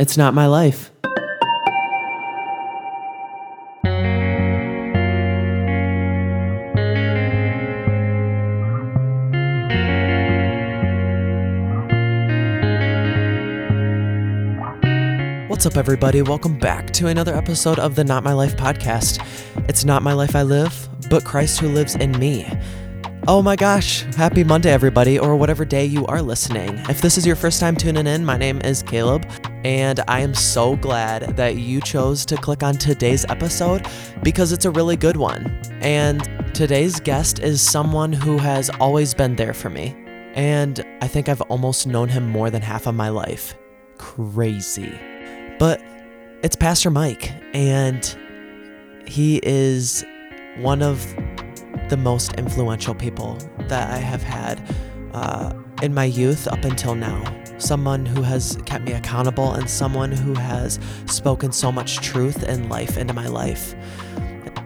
It's not my life. What's up, everybody? Welcome back to another episode of the Not My Life podcast. It's not my life I live, but Christ who lives in me. Oh my gosh, happy Monday, everybody, or whatever day you are listening. If this is your first time tuning in, my name is Caleb, and I am so glad that you chose to click on today's episode because it's a really good one. And today's guest is someone who has always been there for me, and I think I've almost known him more than half of my life. Crazy. But it's Pastor Mike, and he is one of the most influential people that I have had uh, in my youth up until now. Someone who has kept me accountable and someone who has spoken so much truth and life into my life.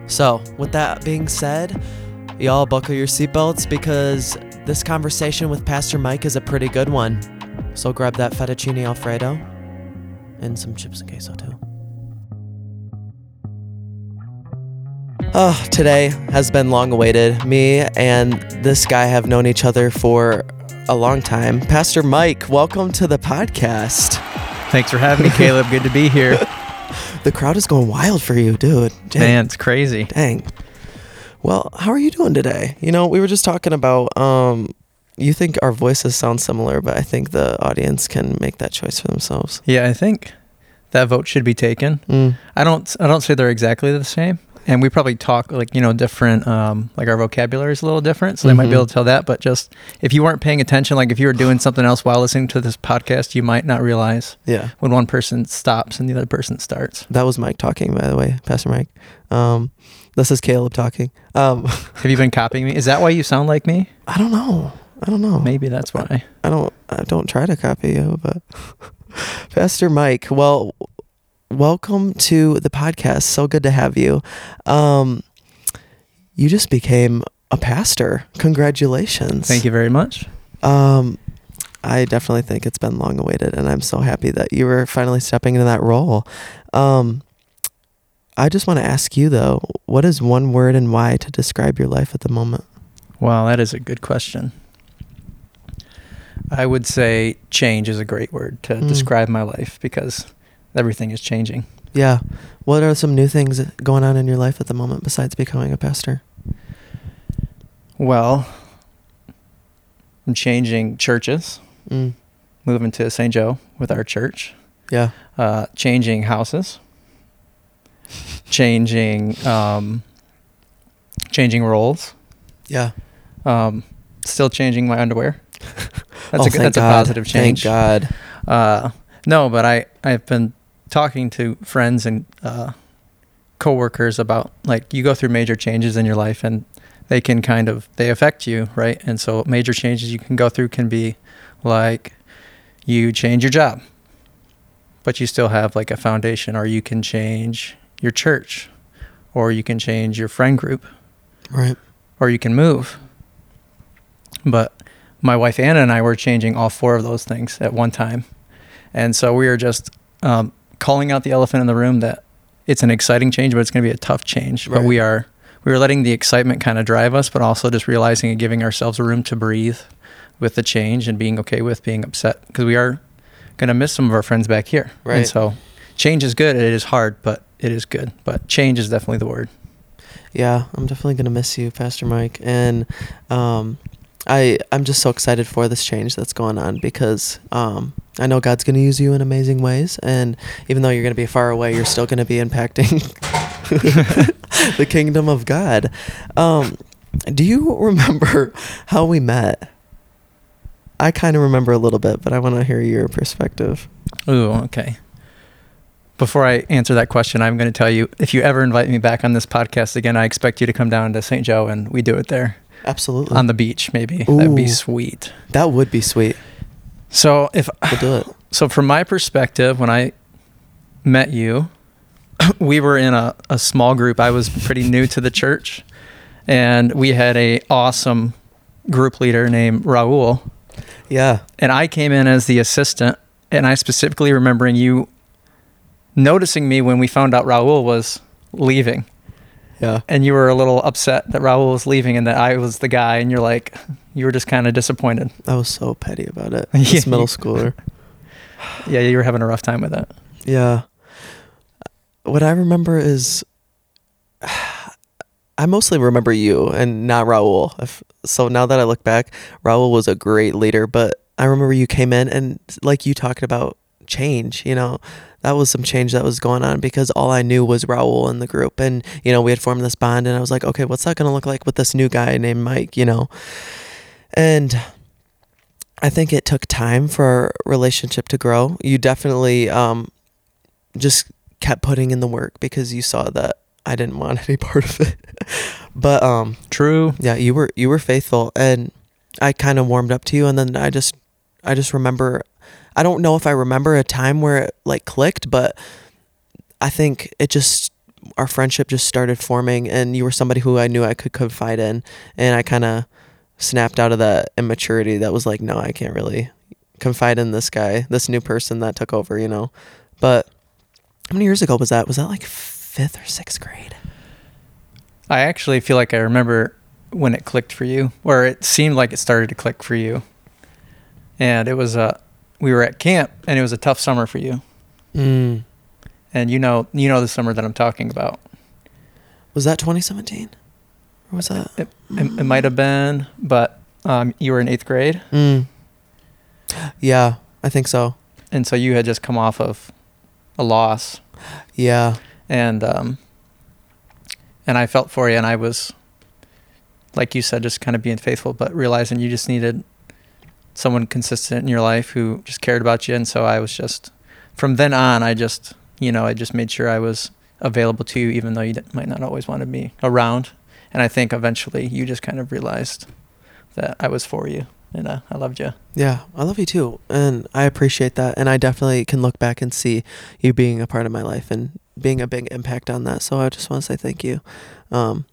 So, with that being said, y'all buckle your seatbelts because this conversation with Pastor Mike is a pretty good one. So, grab that fettuccine alfredo and some chips and queso too. Oh, today has been long awaited. Me and this guy have known each other for a long time. Pastor Mike, welcome to the podcast. Thanks for having me, Caleb. Good to be here. The crowd is going wild for you, dude. Dang. Man, it's crazy. Dang. Well, how are you doing today? You know, we were just talking about um you think our voices sound similar, but I think the audience can make that choice for themselves. Yeah, I think that vote should be taken. Mm. I don't. I don't say they're exactly the same, and we probably talk like you know different. Um, like our vocabulary is a little different, so they might be Mhm. able to tell that. But just if you weren't paying attention, like if you were doing something else while listening to this podcast, you might not realize Yeah. when one person stops and the other person starts. That was Mike talking, by the way, Pastor Mike. Um, this is Caleb talking. Um, Have you been copying me? Is that why you sound like me? I don't know. I don't know. Maybe that's why. I don't. I don't try to copy you, but Pastor Mike. Well, welcome to the podcast. So good to have you. Um, you just became a pastor. Congratulations. Thank you very much. Um, I definitely think it's been long awaited, and I'm so happy that you were finally stepping into that role. Um, I just want to ask you though, what is one word and why to describe your life at the moment? Wow, that is a good question. I would say change is a great word to Mm. describe my life because everything is changing. Yeah. What are some new things going on in your life at the moment besides becoming a pastor? Well, I'm changing churches, Mm. moving to St. Joe with our church, Yeah. uh, changing houses, changing um, changing roles, Yeah. um, still changing my underwear. That's Oh, a thank that's God. a positive change. Thank God. Uh, no, but I I've been talking to friends and uh, coworkers about like you go through major changes in your life and they can kind of they affect you, right? And so major changes you can go through can be like you change your job, but you still have like a foundation, or you can change your church, or you can change your friend group, Right. or you can move. But my wife Anna and I were changing all four of those things at one time. And so we were just um, calling out the elephant in the room that it's an exciting change, but it's going to be a tough change. But we are we were letting the excitement kind of drive us, but also just realizing and giving ourselves a room to breathe with the change and being okay with being upset because we are going to miss some of our friends back here. Right. And so change is good. It is hard, but it is good. But change is definitely the word. Yeah, I'm definitely gonna miss you, Pastor Mike, and um, I I'm just so excited for this change that's going on because um, I know God's gonna use you in amazing ways, and even though you're gonna be far away, you're still gonna be impacting the kingdom of God. Um, do you remember how we met? I kind of remember a little bit, but I want to hear your perspective. Ooh, okay. Before I answer that question, I'm going to tell you if you ever invite me back on this podcast again, I expect you to come down to St. Joe and we do it there Absolutely, on the beach, maybe. That'd be sweet. that would be sweet. So, if We'll do it. so, from my perspective, when I met you, we were in a, a small group. I was pretty new to the church, and we had a awesome group leader named Raul. Yeah. and I came in as the assistant, and I specifically remembering you noticing me when we found out Raul was leaving. Yeah. And you were a little upset that Raul was leaving and that I was the guy. And you're like, you were just kind of disappointed. I was so petty about it. This middle schooler. Yeah, you were having a rough time with it. Yeah. What I remember is I mostly remember you and not Raul. If, so now that I look back, Raul was a great leader, but I remember you came in and like you talking about change, you know, that was some change that was going on because all I knew was Raul in the group. And, you know, we had formed this bond and I was like, okay, what's that going to look like with this new guy named Mike, you know? And I think it took time for our relationship to grow. You definitely um, just kept putting in the work because you saw that I didn't want any part of it. but um, True. yeah, you were you were faithful, and I kind of warmed up to you, and then I just I just remember. I don't know if I remember a time where it like clicked, but I think it just our friendship just started forming, and you were somebody who I knew I could confide in, and I kind of snapped out of that immaturity that was like, no, I can't really confide in this guy, this new person that took over, you know. But how many years ago was that? Was that like fifth or sixth grade? I actually feel like I remember when it clicked for you, or it seemed like it started to click for you. And it was uh, we were at camp, and it was a tough summer for you. Mm. And you know, you know the summer that I'm talking about. Was that 2017? Or was that? It, it, it might have been, but um, you were in eighth grade, Mm. Yeah, I think so. and so you had just come off of a loss, Yeah. and um, and I felt for you, and I was, like you said, just kind of being faithful, but realizing you just needed someone consistent in your life who just cared about you, and so I was just, from then on, I just, you know, I just made sure I was available to you, even though you might not always want to be around, and I think eventually you just kind of realized that I was for you, and uh, I loved you. Yeah, I love you too. And I appreciate that. And I definitely can look back and see you being a part of my life and being a big impact on that. So I just want to say thank you. Um,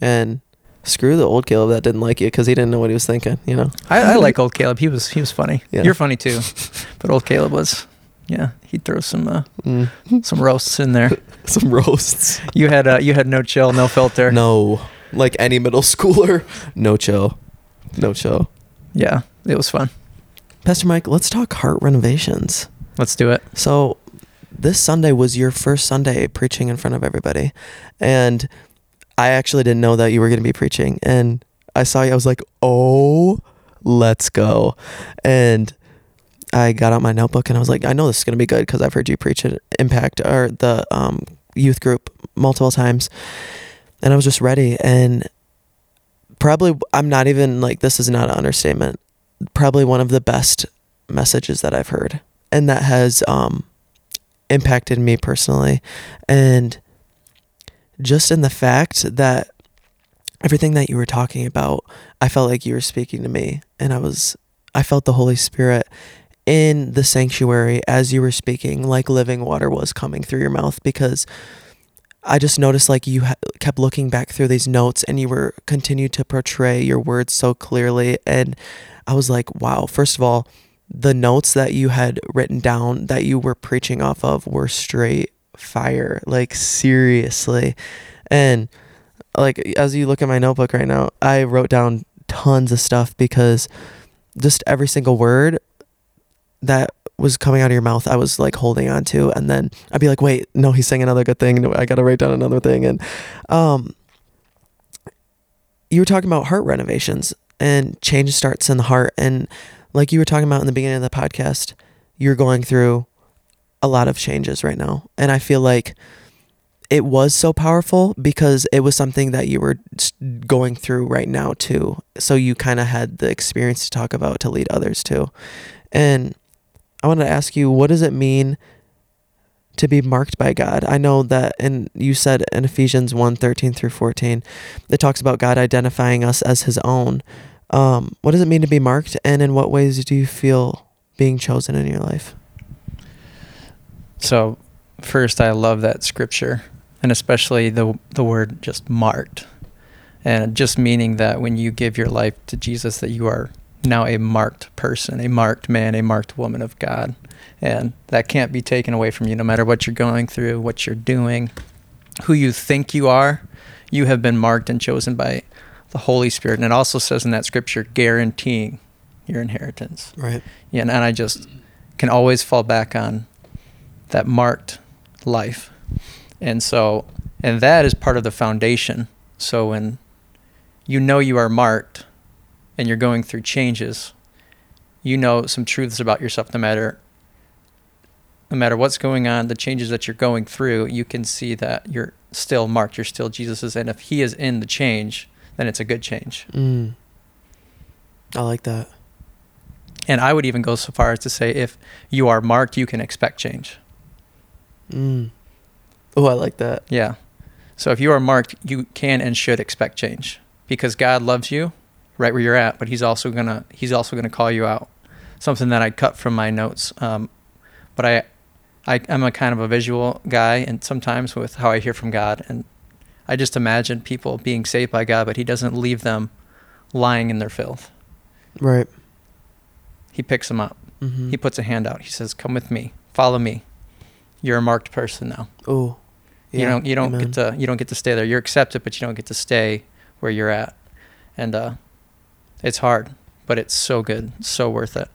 and screw the old Caleb that didn't like you because he didn't know what he was thinking, you know? I, I like old Caleb. He was he was funny. Yeah. You're funny too, but old Caleb was, yeah, he'd throw some uh, Mm. some roasts in there. Some roasts. You had uh, you had no chill, no filter. No, like any middle schooler, no chill. No chill. Yeah, it was fun. Pastor Mike, let's talk heart renovations. Let's do it. So, this Sunday was your first Sunday preaching in front of everybody. And I actually didn't know that you were going to be preaching. And I saw you, I was like, oh, let's go. And I got out my notebook and I was like, I know this is going to be good because I've heard you preach at Impact or the um, youth group multiple times. And I was just ready. And probably, I'm not even like, this is not an understatement. Probably one of the best messages that I've heard. And that has um, impacted me personally. And just in the fact that everything that you were talking about, I felt like you were speaking to me. And I was, I felt the Holy Spirit in the sanctuary as you were speaking, like living water was coming through your mouth because I just noticed like you ha- kept looking back through these notes and you were continued to portray your words so clearly. And I was like, wow, first of all, the notes that you had written down that you were preaching off of were straight fire, like seriously. And like as you look at my notebook right now, I wrote down tons of stuff because just every single word that was coming out of your mouth, I was like holding on to, and then I'd be like, "Wait, no, he's saying another good thing. I got to write down another thing." And um, you were talking about heart renovations, and change starts in the heart. And like you were talking about in the beginning of the podcast, you're going through a lot of changes right now, and I feel like it was so powerful because it was something that you were going through right now too. So you kind of had the experience to talk about to lead others too. And I want to ask you, what does it mean to be marked by God? I know that, and you said in Ephesians 1 13 through 14, it talks about God identifying us as his own. Um, what does it mean to be marked? And in what ways do you feel being chosen in your life? So, first, I love that scripture, and especially the the word just marked, and just meaning that when you give your life to Jesus, that you are now a marked person, a marked man, a marked woman of God. And that can't be taken away from you no matter what you're going through, what you're doing, who you think you are. You have been marked and chosen by the Holy Spirit. And it also says in that scripture, guaranteeing your inheritance. Right. Yeah, and I just can always fall back on that marked life. And so, and that is part of the foundation. So when you know you are marked and you're going through changes, you know some truths about yourself no matter no matter what's going on, the changes that you're going through, you can see that you're still marked, you're still Jesus's and if he is in the change, then it's a good change. Mm. I like that. And I would even go so far as to say if you are marked, you can expect change. Mm. Oh, I like that. Yeah. So if you are marked, you can and should expect change because God loves you right where you're at, but he's also going to he's also to call you out. Something that I cut from my notes. Um, but I I I'm a kind of a visual guy and sometimes with how I hear from God and I just imagine people being saved by God, but he doesn't leave them lying in their filth. Right. He picks them up. Mm-hmm. He puts a hand out. He says, "Come with me. Follow me. You're a marked person now." Oh. you don't you don't get to you don't get to stay there. You're accepted, but you don't get to stay where you're at. And uh, it's hard, but it's so good, so worth it.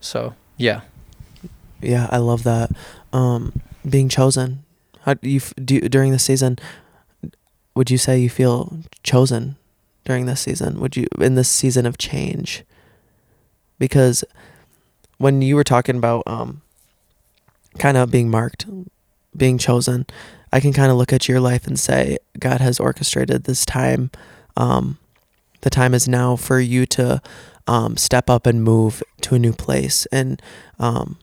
So yeah, Yeah, I love that. Um, being chosen. How do you do during the season? Would you say you feel chosen during this season? Would you in this season of change? Because when you were talking about um, kind of being marked, being chosen, I can kind of look at your life and say God has orchestrated this time. Um, the time is now for you to um, step up and move to a new place, and um,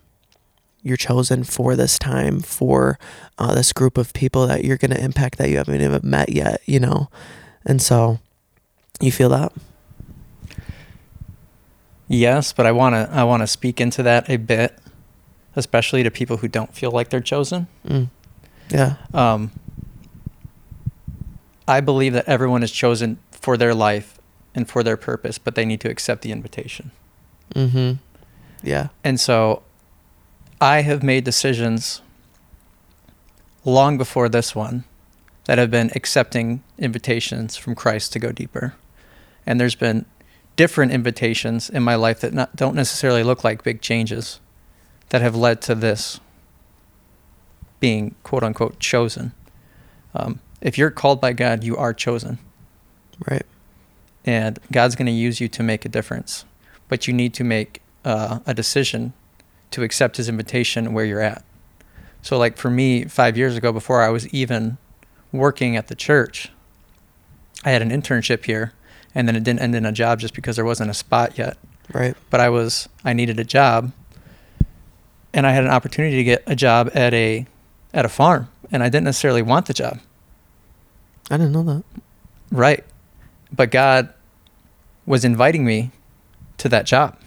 you're chosen for this time for uh, this group of people that you're going to impact that you haven't even met yet. You know, and so you feel that. yes, but I wanna I wanna speak into that a bit, especially to people who don't feel like they're chosen. Mm. Yeah. Um, I believe that everyone is chosen for their life and for their purpose, but they need to accept the invitation. Mm-hmm. Yeah. And so I have made decisions long before this one that have been accepting invitations from Christ to go deeper. And there's been different invitations in my life that not, don't necessarily look like big changes that have led to this being quote unquote chosen. Um, if you're called by God, you are chosen Right. and God's going to use you to make a difference. But you need to make uh, a decision to accept His invitation where you're at. So, like for me, five years ago, before I was even working at the church, I had an internship here, and then it didn't end in a job just because there wasn't a spot yet. Right. But I was I needed a job, and I had an opportunity to get a job at a at a farm, and I didn't necessarily want the job. I didn't know that. Right. But God was inviting me to that job.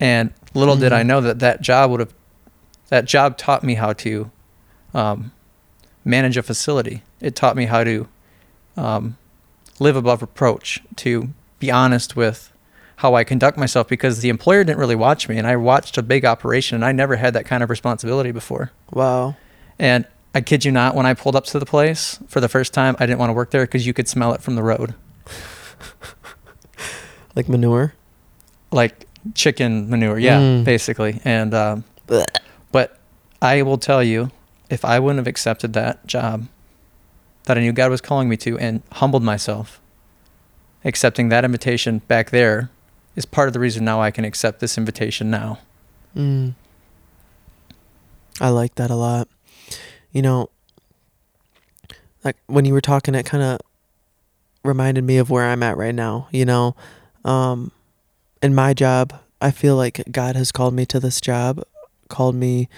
And little did I Mhm. know that that job would have, that job taught me how to um, manage a facility. It taught me how to um, live above reproach, to be honest with how I conduct myself because the employer didn't really watch me. And I watched a big operation and I never had that kind of responsibility before. Wow. And I kid you not, when I pulled up to the place for the first time, I didn't want to work there because you could smell it from the road, Like manure. like chicken manure. Yeah, Mm. basically. And um, but I will tell you, if I wouldn't have accepted that job that I knew God was calling me to and humbled myself, accepting that invitation back there is part of the reason now I can accept this invitation now. Mm. I like that a lot. You know, like when you were talking, it kind of reminded me of where I'm at right now. You know, um, in my job, I feel like God has called me to this job, called me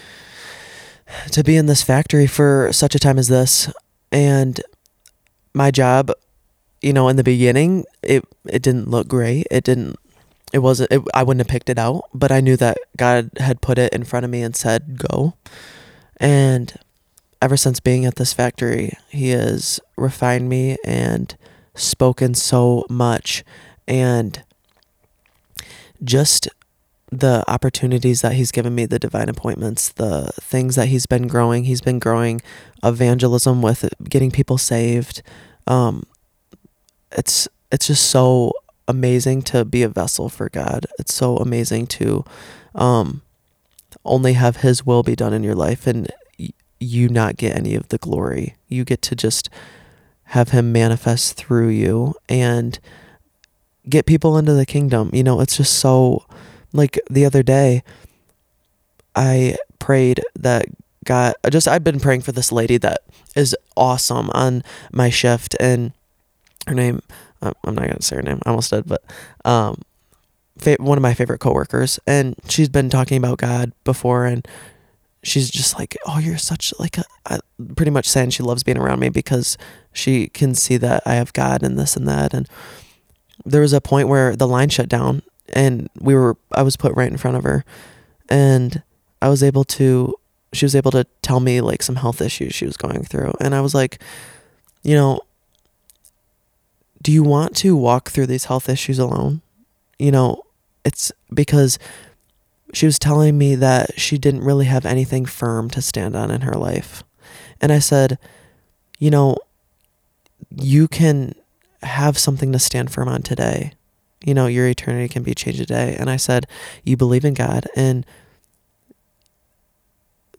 to be in this factory for such a time as this. And my job, you know, in the beginning, it it didn't look great. It didn't it wasn't it, i wouldn't have picked it out but i knew that god had put it in front of me and said go and ever since being at this factory he has refined me and spoken so much and just the opportunities that he's given me, the divine appointments, the things that he's been growing. He's been growing evangelism with getting people saved. Um, it's it's just so amazing to be a vessel for God. It's so amazing to um, only have His will be done in your life and you not get any of the glory. You get to just have Him manifest through you and get people into the kingdom. You know, it's just so like the other day, I prayed that God, just I've been praying for this lady that is awesome on my shift, and her name, I'm not gonna say her name, I almost did, but um, fa- one of my favorite coworkers, and she's been talking about God before, and she's just like, "Oh, you're such like a," pretty much saying she loves being around me because she can see that I have God and this and that, and there was a point where the line shut down and we were I was put right in front of her and I was able to she was able to tell me like some health issues she was going through and I was like you know do you want to walk through these health issues alone you know it's because she was telling me that she didn't really have anything firm to stand on in her life and I said you know you can have something to stand firm on today you know, your eternity can be changed today. And I said, You believe in God, and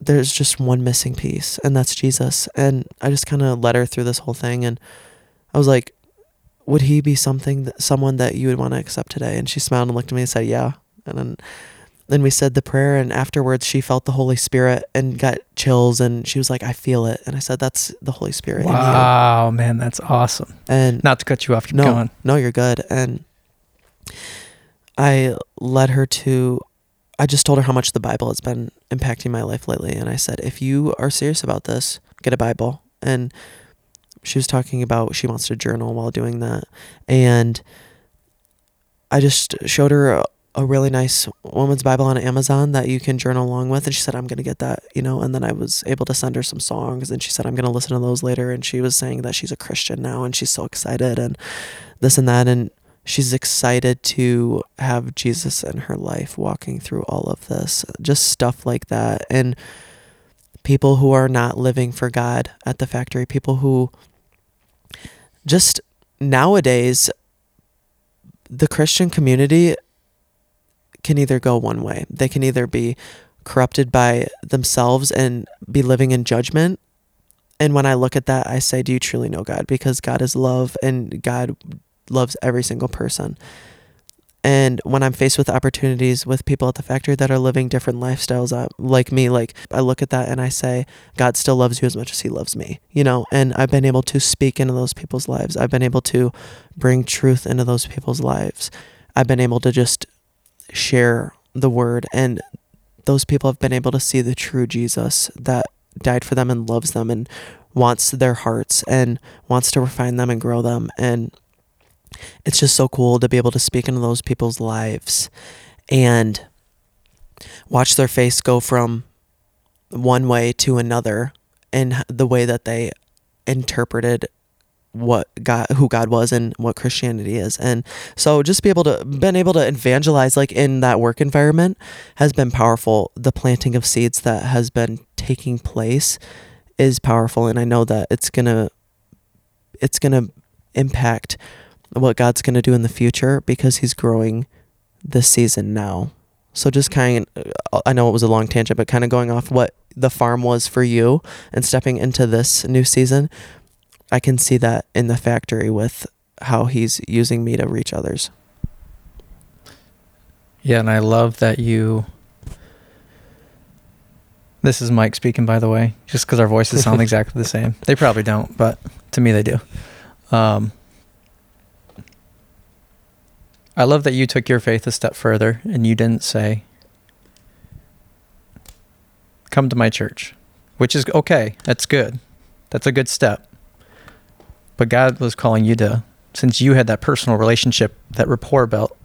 there's just one missing piece, and that's Jesus. And I just kind of led her through this whole thing, and I was like, Would he be something, that, someone that you would want to accept today? And she smiled and looked at me and said, Yeah. And then, then we said the prayer, and afterwards she felt the Holy Spirit and got chills, and she was like, "I feel it." And I said, "That's the Holy Spirit." Wow, man, that's awesome. And not to cut you off, keep no, going. no, you're good. And I led her to, I just told her how much the Bible has been impacting my life lately. And I said, if you are serious about this, get a Bible. And she was talking about she wants to journal while doing that. And I just showed her a, a really nice woman's Bible on Amazon that you can journal along with. And she said, I'm going to get that, you know. And then I was able to send her some songs. And she said, I'm going to listen to those later. And she was saying that she's a Christian now and she's so excited and this and that. And she's excited to have Jesus in her life walking through all of this, just stuff like that. And people who are not living for God at the factory, people who just nowadays, the Christian community can either go one way. They can either be corrupted by themselves and be living in judgment. And when I look at that, I say, Do you truly know God? Because God is love and God loves every single person. And when I'm faced with opportunities with people at the factory that are living different lifestyles uh, like me, like I look at that and I say, God still loves you as much as He loves me, you know. And I've been able to speak into those people's lives. I've been able to bring truth into those people's lives. I've been able to just share the word, and those people have been able to see the true Jesus that died for them and loves them and wants their hearts and wants to refine them and grow them. And it's just so cool to be able to speak into those people's lives and watch their face go from one way to another and the way that they interpreted what God who God was and what Christianity is. And so just be able to been able to evangelize like in that work environment has been powerful. The planting of seeds that has been taking place is powerful and I know that it's going to it's going to impact what God's going to do in the future because He's growing this season now. So just kind of, I know it was a long tangent, but kind of going off what the farm was for you and stepping into this new season, I can see that in the factory with how He's using me to reach others. Yeah, and I love that you. This is Mike speaking, by the way, just because our voices sound exactly the same. They probably don't, but to me they do. Um, I love that you took your faith a step further and you didn't say, come to my church, which is okay. That's good. That's a good step. But God was calling you to, since you had that personal relationship, that rapport built,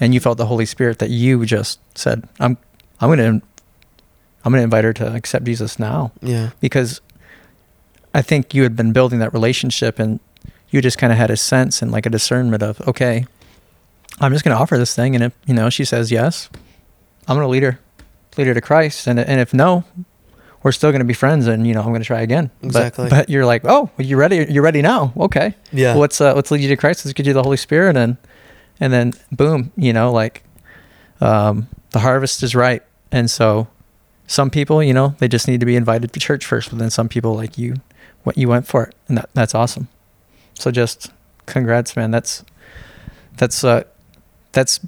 and you felt the Holy Spirit that you just said, I'm, I'm going to, I'm going to invite her to accept Jesus now. Yeah. Because I think you had been building that relationship and you just kind of had a sense and like a discernment of, okay, I'm just going to offer this thing. And if, you know, she says yes, I'm gonna lead her, lead her to Christ, and and if no, we're still gonna be friends, and you know I'm gonna try again. But- Exactly. But, you're like, oh, well, you ready? You're ready now? Okay. Yeah. Well, let's uh, let's lead you to Christ. Let's get you the Holy Spirit, and and then boom, you know, like um, the harvest is ripe, and so some people, you know, they just need to be invited to church first, but then some people like you, what you went for it, and that that's awesome. So just congrats, man. That's that's uh that's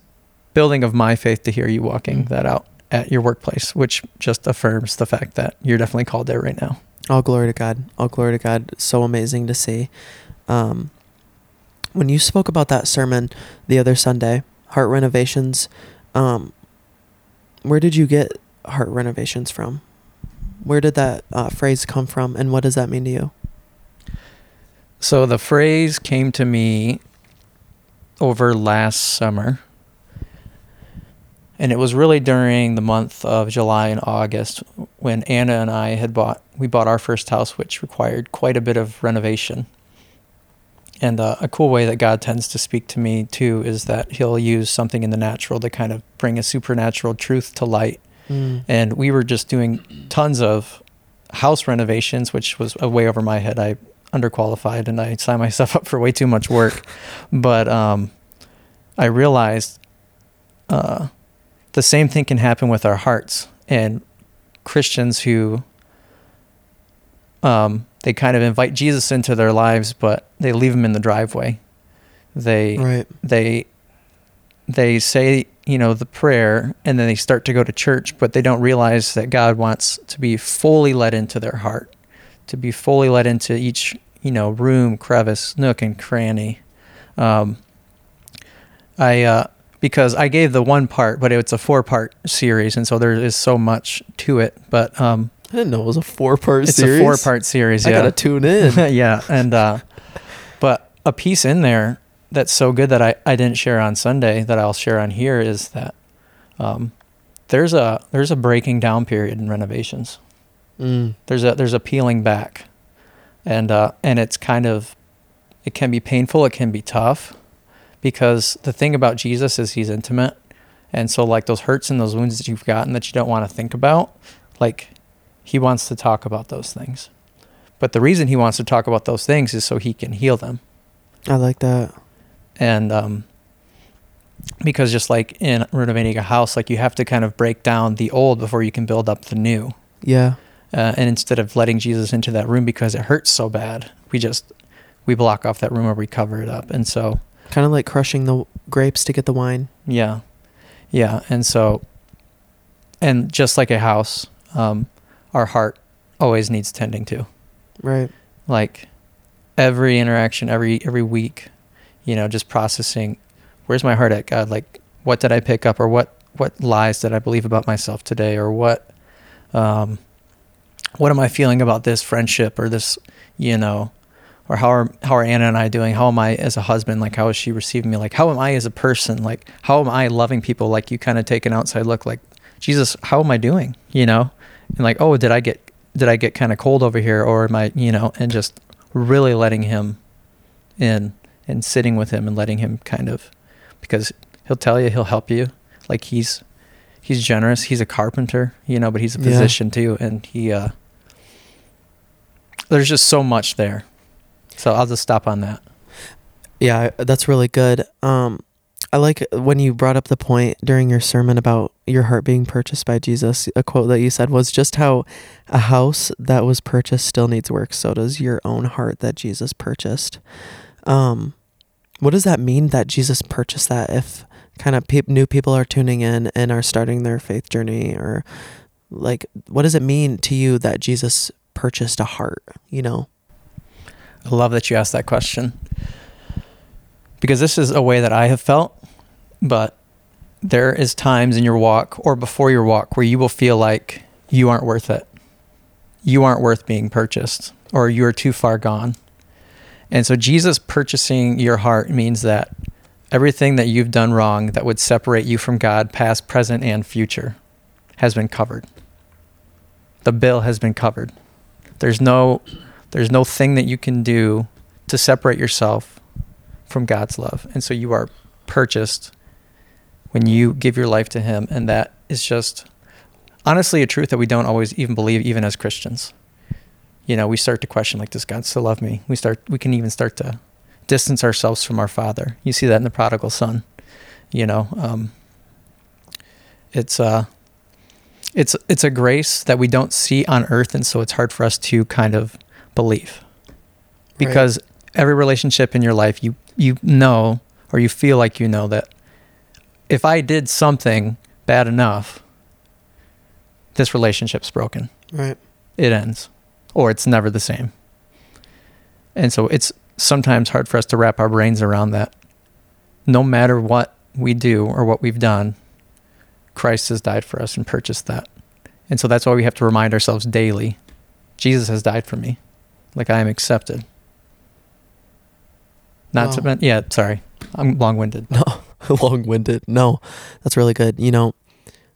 building of my faith to hear you walking that out at your workplace, which just affirms the fact that you're definitely called there right now. All glory to God. All glory to God. So amazing to see. Um, when you spoke about that sermon the other Sunday, heart renovations, um, where did you get heart renovations from? Where did that uh, phrase come from, and what does that mean to you? So the phrase came to me over last summer. And it was really during the month of July and August when Anna and I had bought we bought our first house which required quite a bit of renovation. And uh, a cool way that God tends to speak to me too is that he'll use something in the natural to kind of bring a supernatural truth to light Mm. and we were just doing tons of house renovations, which was a way over my head. I underqualified and I signed myself up for way too much work. but um, I realized uh, the same thing can happen with our hearts and Christians who um, they kind of invite Jesus into their lives, but they leave him in the driveway. They Right. they they say you know the prayer and then they start to go to church but they don't realize that god wants to be fully let into their heart to be fully let into each you know room crevice nook and cranny um, i uh, because i gave the one part but it's a four part series and so there is so much to it but um, I didn't know it was a four-part series. it's series. a four part series I yeah gotta tune in. yeah, and uh, but a piece in there that's so good that I, I didn't share on Sunday that I'll share on here is that um, there's a there's a breaking down period in renovations. Mm. There's a there's a peeling back, and uh, and it's kind of it can be painful. It can be tough because the thing about Jesus is he's intimate, and so like those hurts and those wounds that you've gotten that you don't want to think about, like he wants to talk about those things. But the reason he wants to talk about those things is so he can heal them. I like that. And um, because just like in renovating a house, like you have to kind of break down the old before you can build up the new. Yeah. Uh, and instead of letting Jesus into that room because it hurts so bad, we just we block off that room or we cover it up. And so Kind of like crushing the grapes to get the wine. Yeah. Yeah. And so, and just like a house, um, our heart always needs tending to. Right. Like every interaction, every, every week, you know, just processing where's my heart at, God? Like, what did I pick up or what, what lies did I believe about myself today or what, um, what am I feeling about this friendship or this, you know, or how are how are Anna and I doing? How am I as a husband? Like how is she receiving me? Like how am I as a person? Like how am I loving people? Like you kind of take an outside look. Like Jesus, how am I doing? You know, and like oh, did I get did I get kind of cold over here, or am I you know, and just really letting him in and sitting with him and letting him kind of because he'll tell you he'll help you. Like he's he's generous. He's a carpenter, you know, but he's a Yeah. physician too, and he uh, there's just so much there. So I'll just stop on that. Yeah, that's really good. Um, I like when you brought up the point during your sermon about your heart being purchased by Jesus. A quote that you said was just how a house that was purchased still needs work. So does your own heart that Jesus purchased. Um, what does that mean that Jesus purchased that? If kind of peop new people are tuning in and are starting their faith journey, or like, what does it mean to you that Jesus purchased a heart? You know. I love that you asked that question because this is a way that I have felt, but there is times in your walk or before your walk where you will feel like you aren't worth it. You aren't worth being purchased or you are too far gone. And so Jesus purchasing your heart means that everything that you've done wrong that would separate you from God, past, present, and future, has been covered. The bill has been covered. There's no there's no thing that you can do to separate yourself from God's love. And so you are purchased when you give your life to him and that is just honestly a truth that we don't always even believe, even as Christians. You know, we start to question like, does God still love me? We start, we can even start to distance ourselves from our Father. You see that in the prodigal son. You know, um, it's uh, it's it's a grace that we don't see on earth, and so it's hard for us to kind of believe because right. every relationship in your life, you you know or you feel like you know that if I did something bad enough, this relationship's broken. Right. It ends, or it's never the same. And so it's sometimes hard for us to wrap our brains around that. No matter what we do or what we've done, Christ has died for us and purchased that. And so that's why we have to remind ourselves daily Jesus has died for me. Like I am accepted. Not wow. to, yeah, sorry. I'm long winded. No, long winded. No, that's really good. You know,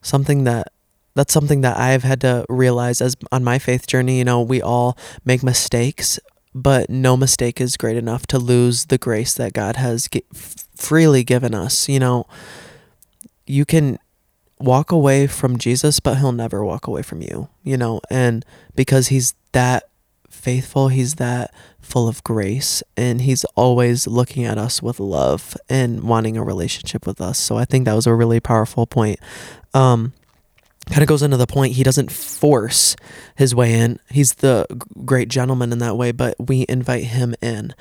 something that that's something that I've had to realize as on my faith journey. You know, we all make mistakes, but no mistake is great enough to lose the grace that God has g- freely given us. You know, you can walk away from Jesus, but he'll never walk away from you, you know, and because he's that faithful, he's that full of grace, and he's always looking at us with love and wanting a relationship with us. So I think that was a really powerful point. Um, kind of goes into the point he doesn't force his way in. He's the great gentleman in that way, but we invite him in.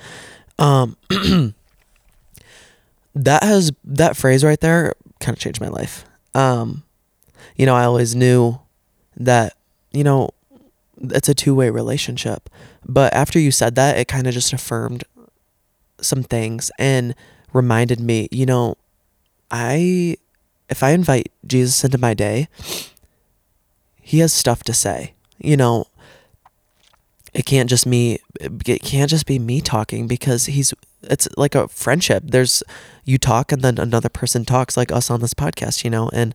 Um, that has that phrase right there kind of changed my life. Um, you know, I always knew that you know it's a two way relationship, but after you said that, it kind of just affirmed some things and reminded me, you know, I if I invite Jesus into my day, he has stuff to say. You know, it can't just me it can't just be me talking because he's it's like a friendship. There's you talk and then another person talks like us on this podcast, you know, and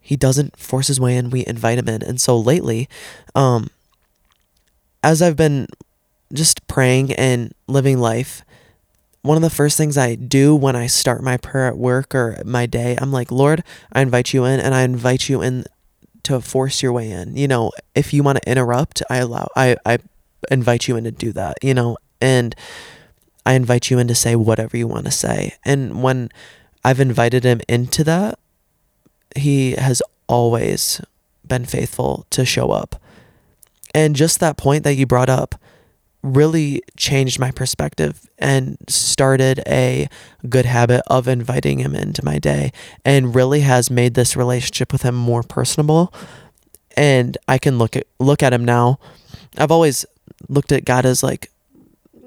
he doesn't force his way in, we invite him in. And so lately, um as I've been just praying and living life, one of the first things I do when I start my prayer at work or my day, I'm like, Lord, I invite you in and I invite you in to force your way in. You know, if you want to interrupt, I allow I I invite you in to do that, you know, and I invite you in to say whatever you want to say. And when I've invited him into that, he has always been faithful to show up. And just that point that you brought up really changed my perspective and started a good habit of inviting him into my day and really has made this relationship with him more personable. And I can look at look at him now. I've always looked at God as like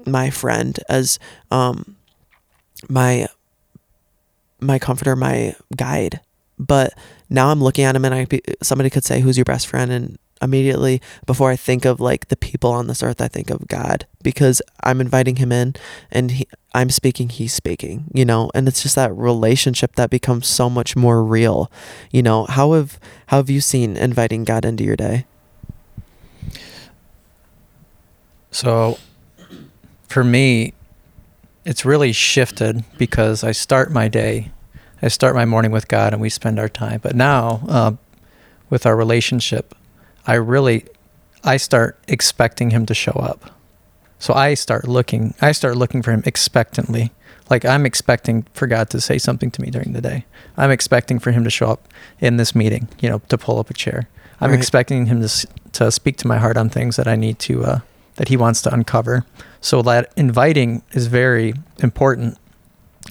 my friend as um my my comforter my guide. But now I'm looking at him and I somebody could say who's your best friend? And immediately before I think of like the people on this earth, I think of God because I'm inviting him in and he, I'm speaking, he's speaking, you know, and it's just that relationship that becomes so much more real. You know, how have how have you seen inviting God into your day? So for me, it's really shifted because I start my day, I start my morning with God and we spend our time. But now, uh, with our relationship, I really I start expecting him to show up. So I start looking I start looking for him expectantly. Like I'm expecting for God to say something to me during the day. I'm expecting for him to show up in this meeting, you know, to pull up a chair. I'm right. expecting him to to speak to my heart on things that I need to uh, that he wants to uncover. So that inviting is very important.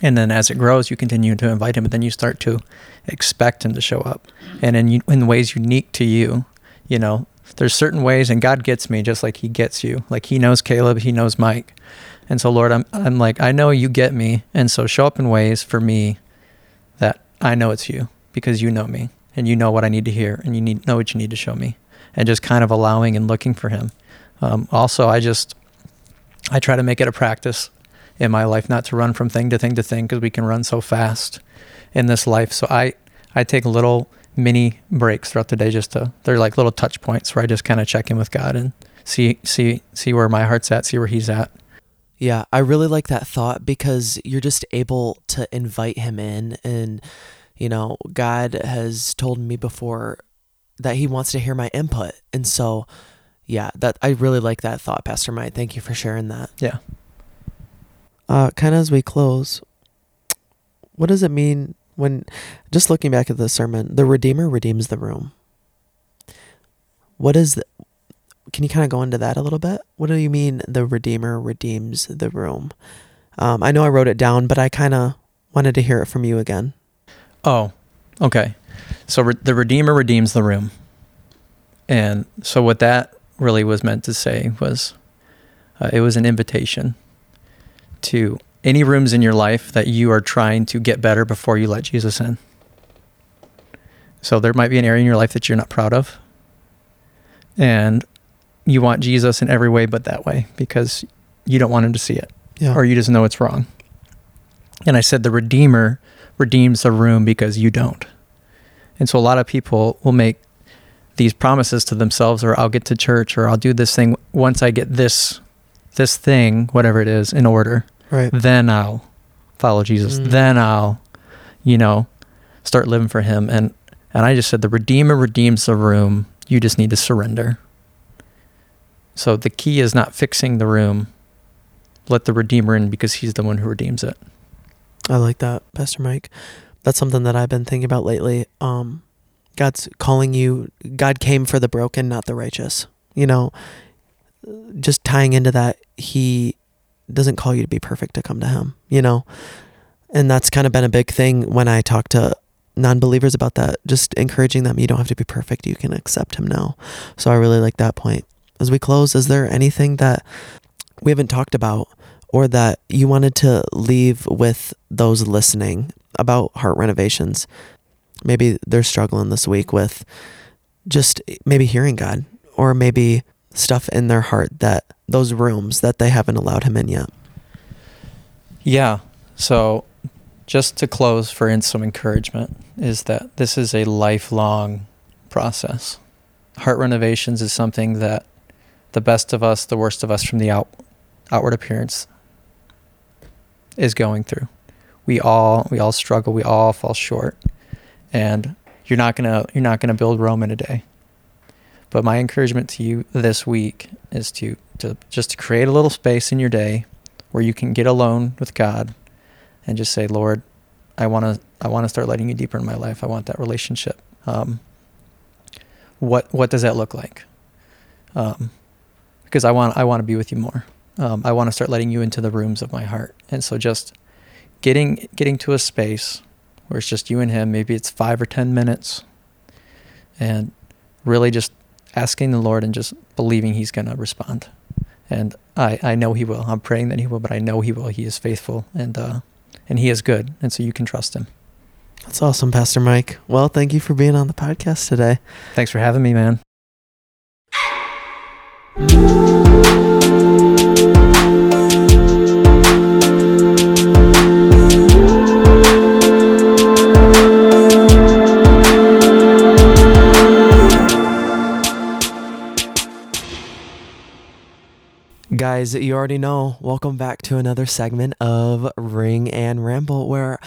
And then as it grows, you continue to invite him, but then you start to expect him to show up, and in in ways unique to you you know, there's certain ways, and God gets me just like He gets you. Like He knows Caleb, He knows Mike. And so, Lord, I'm, I'm like, I know you get me. And so show up in ways for me that I know it's you because you know me and you know what I need to hear and you need know what you need to show me. And just kind of allowing and looking for Him. Um, also, I just, I try to make it a practice in my life not to run from thing to thing to thing because we can run so fast in this life. So I, I take little mini breaks throughout the day just to they're like little touch points where I just kind of check in with God and see see see where my heart's at, see where he's at. Yeah, I really like that thought because you're just able to invite him in and You know, God has told me before that He wants to hear my input. And so, yeah, that I really like that thought, Pastor Mike. Thank you for sharing that. Yeah. Uh, kind of as we close, what does it mean when, just looking back at the sermon, the Redeemer redeems the room? What is the, can you kind of go into that a little bit? What do you mean the Redeemer redeems the room? Um, I know I wrote it down, but I kind of wanted to hear it from you again. Oh, okay. So re- the Redeemer redeems the room. And so what that really was meant to say was uh, it was an invitation to any rooms in your life that you are trying to get better before you let Jesus in. So there might be an area in your life that you're not proud of. And you want Jesus in every way but that way because you don't want him to see it Yeah. or you just know it's wrong. And I said the Redeemer redeems the room because you don't. And so a lot of people will make these promises to themselves or I'll get to church or I'll do this thing once I get this this thing, whatever it is, in order, right. then I'll follow Jesus. Mm. Then I'll, you know, start living for him. And and I just said the Redeemer redeems the room. You just need to surrender. So the key is not fixing the room. Let the Redeemer in because he's the one who redeems it. I like that, Pastor Mike. That's something that I've been thinking about lately. Um, God's calling you. God came for the broken, not the righteous. You know, just tying into that, He doesn't call you to be perfect to come to Him. You know, and that's kind of been a big thing when I talk to non-believers about that. Just encouraging them. You don't have to be perfect. You can accept Him now. So I really like that point. As we close, is there anything that we haven't talked about or that you wanted to leave with those listening about heart renovations. Maybe they're struggling this week with just maybe hearing God or maybe stuff in their heart that those rooms that they haven't allowed him in yet. Yeah. So just to close for some encouragement is that this is a lifelong process. Heart renovations is something that the best of us, the worst of us from the out, outward appearance is going through. We all we all struggle, we all fall short. And you're not going to you're not going to build Rome in a day. But my encouragement to you this week is to to just to create a little space in your day where you can get alone with God and just say, Lord, I want to I want to start letting you deeper in my life. I want that relationship. Um, what what does that look like? Um, because I want I want to be with you more. Um, I want to start letting you into the rooms of my heart. And so just getting getting to a space where it's just you and him. Maybe it's five or ten minutes, and really just asking the Lord and just believing He's going to respond. And I, I know He will. I'm praying that He will, but I know He will. He is faithful and uh, and He is good, and so you can trust Him. That's awesome, Pastor Mike. Well, thank you for being on the podcast today. Thanks for having me, man. Guys, you already know. Welcome back to another segment of Ring and Ramble, where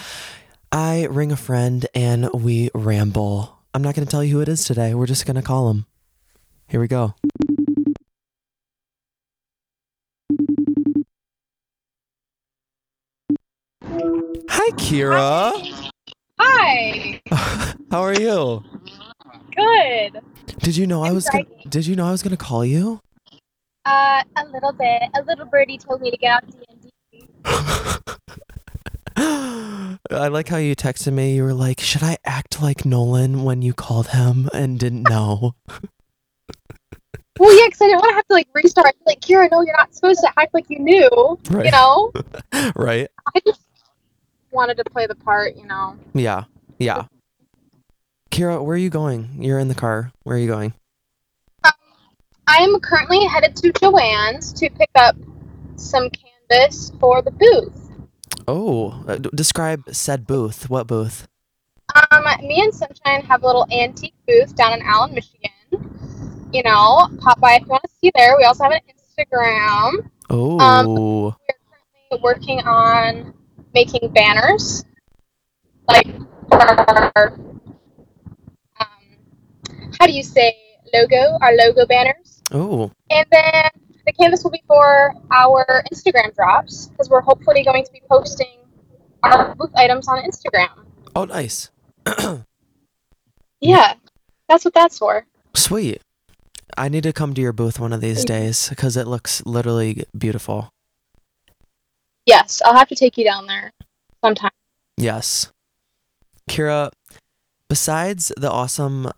I ring a friend and we ramble. I'm not going to tell you who it is today. We're just going to call him. Here we go. Hi, Kira. Hi. How are you? Good. Did you know I I'm was gonna. Did you know I was going to call you? Uh, a little bit. A little birdie told me to get out D&D. I like how you texted me. You were like, "Should I act like Nolan when you called him and didn't know?" Well, yeah, because I didn't want to have to like restart. Like, Kira, no, you're not supposed to act like you knew. Right. You know, right? I just wanted to play the part. You know. Yeah. Yeah. Kira, where are you going? You're in the car. Where are you going? I am currently headed to Joanne's to pick up some canvas for the booth. Oh, uh, d- describe said booth. What booth? Um, me and Sunshine have a little antique booth down in Allen, Michigan. You know, pop by if you want to see there. We also have an Instagram. Oh, We're currently working on making banners, like our um, how do you say logo? Our logo banners, Oh, and then the canvas will be for our Instagram drops because we're hopefully going to be posting our booth items on Instagram. oh, nice. Yeah, that's what that's for. Sweet. I need to come to your booth one of these days because it looks literally beautiful. Yes, I'll have to take you down there sometime. Yes. Kira, besides the awesome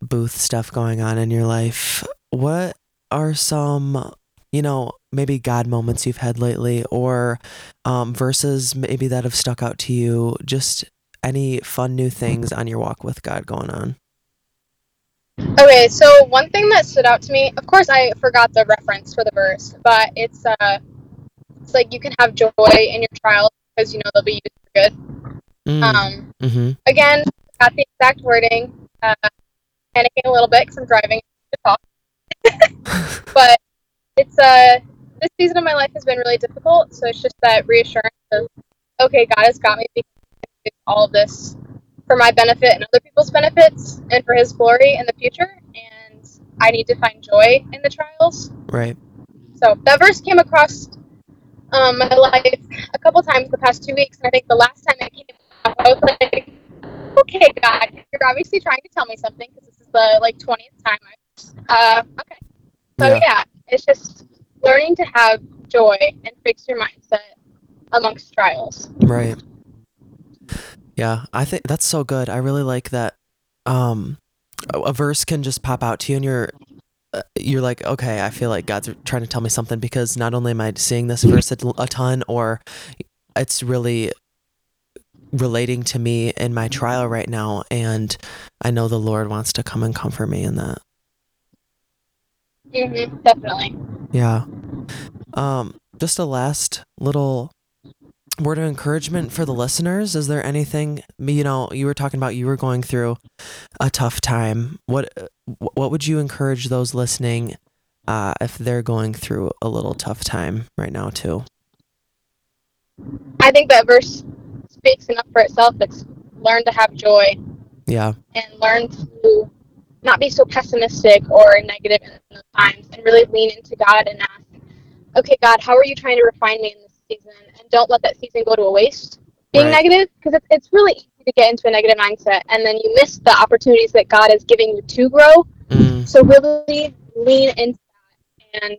booth stuff going on in your life, what are some, you know, maybe God moments you've had lately or um, verses maybe that have stuck out to you? Just any fun new things on your walk with God going on? Okay, so one thing that stood out to me, of course, I forgot the reference for the verse, but it's uh, it's like you can have joy in your trials because you know they'll be used for good. Mm, Um, mm-hmm. again, got the exact wording, uh, panicking a little bit because I'm driving to talk, but it's uh, this season of my life has been really difficult, so it's just that reassurance of, okay, God has got me because all of this for my benefit and other people's benefits and for His glory in the future, and I need to find joy in the trials. Right. So that verse came across um, my life a couple times the past two weeks, and I think the last time it came up, I was like, "Okay, God, you're obviously trying to tell me something because this is the like twentieth time." I, uh, okay, so Yeah. yeah. it's just learning to have joy and fix your mindset amongst trials. Right. Yeah, I think that's so good. I really like that. Um, a, verse can just pop out to you, and you're uh, you're like, okay, I feel like God's trying to tell me something because not only am I seeing this verse a ton, or it's really relating to me in my trial right now, and I know the Lord wants to come and comfort me in that. hmm definitely. Yeah. Um, just a last little word of encouragement for the listeners. Is there anything you know, you were talking about you were going through a tough time. What what would you encourage those listening uh if they're going through a little tough time right now too? I think that verse speaks enough for itself. It's learn to have joy Yeah. and learn to not be so pessimistic or negative in those times and really lean into God and ask, okay, God, how are you trying to refine me in this season? And don't let that season go to a waste being Right. negative because it's, it's really easy to get into a negative mindset and then you miss the opportunities that God is giving you to grow. Mm, So really lean into that and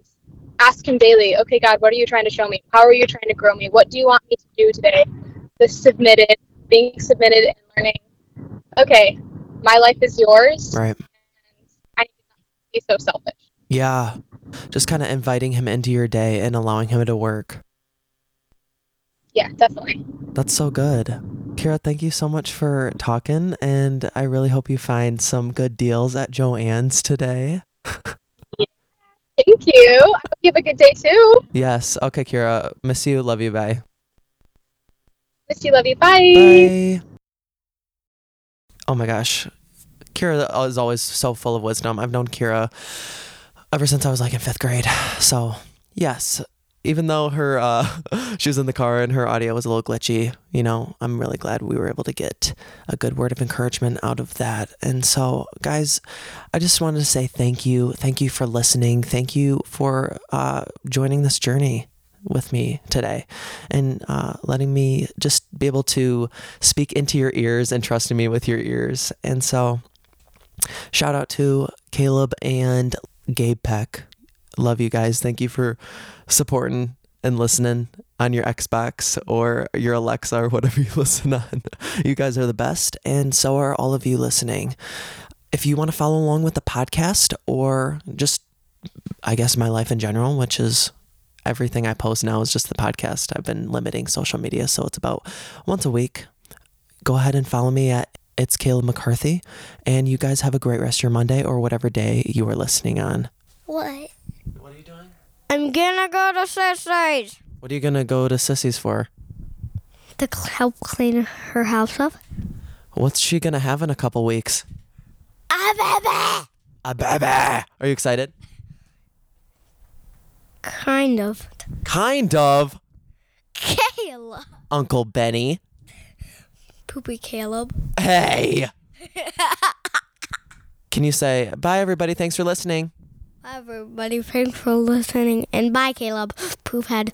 ask Him daily, okay, God, what are you trying to show me? How are you trying to grow me? What do you want me to do today? The submitted, being submitted and learning, okay, my life is yours. right. And I need to be so selfish. Yeah. Just kind of inviting him into your day and allowing him to work. Yeah, definitely. That's so good. Kira, thank you so much for talking, and I really hope you find some good deals at Joanne's today. Thank you. I hope you have a good day too. Yes. Okay, Kira. Miss you. Love you. Bye. Miss you. Love you. Bye. Bye. Oh my gosh. Kira is always so full of wisdom. I've known Kira ever since I was like in fifth grade. So, yes, even though her uh, she was in the car and her audio was a little glitchy, you know, I'm really glad we were able to get a good word of encouragement out of that. And so, guys, I just wanted to say thank you. Thank you for listening. Thank you for uh, joining this journey with me today and uh, letting me just be able to speak into your ears and trusting me with your ears. And so, shout out to Caleb and Gabe Peck. Love you guys. Thank you for supporting and listening on your Xbox or your Alexa or whatever you listen on. You guys are the best, and so are all of you listening. If you want to follow along with the podcast or just, I guess, my life in general, which is everything I post now is just the podcast. I've been limiting social media, so it's about once a week. Go ahead and follow me at it's Caleb McCarthy, and you guys have a great rest of your Monday or whatever day you are listening on. What? What are you doing? I'm gonna go to Sissy's What are you gonna go to Sissy's for? to help clean her house up. What's she gonna have in a couple weeks? Ah, baby. A baby. Are you excited? Kind of. Kind of, Kayla. Uncle Benny. Poopy Caleb. Hey. Can you say bye, everybody? Thanks for listening. Bye, everybody. Thanks for listening. And bye, Caleb. Poop head.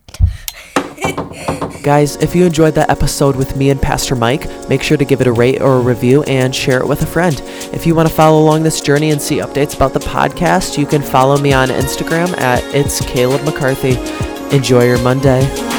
Guys, if you enjoyed that episode with me and Pastor Mike, make sure to give it a rate or a review and share it with a friend. If you want to follow along this journey and see updates about the podcast, you can follow me on Instagram at It's Caleb McCarthy. Enjoy your Monday.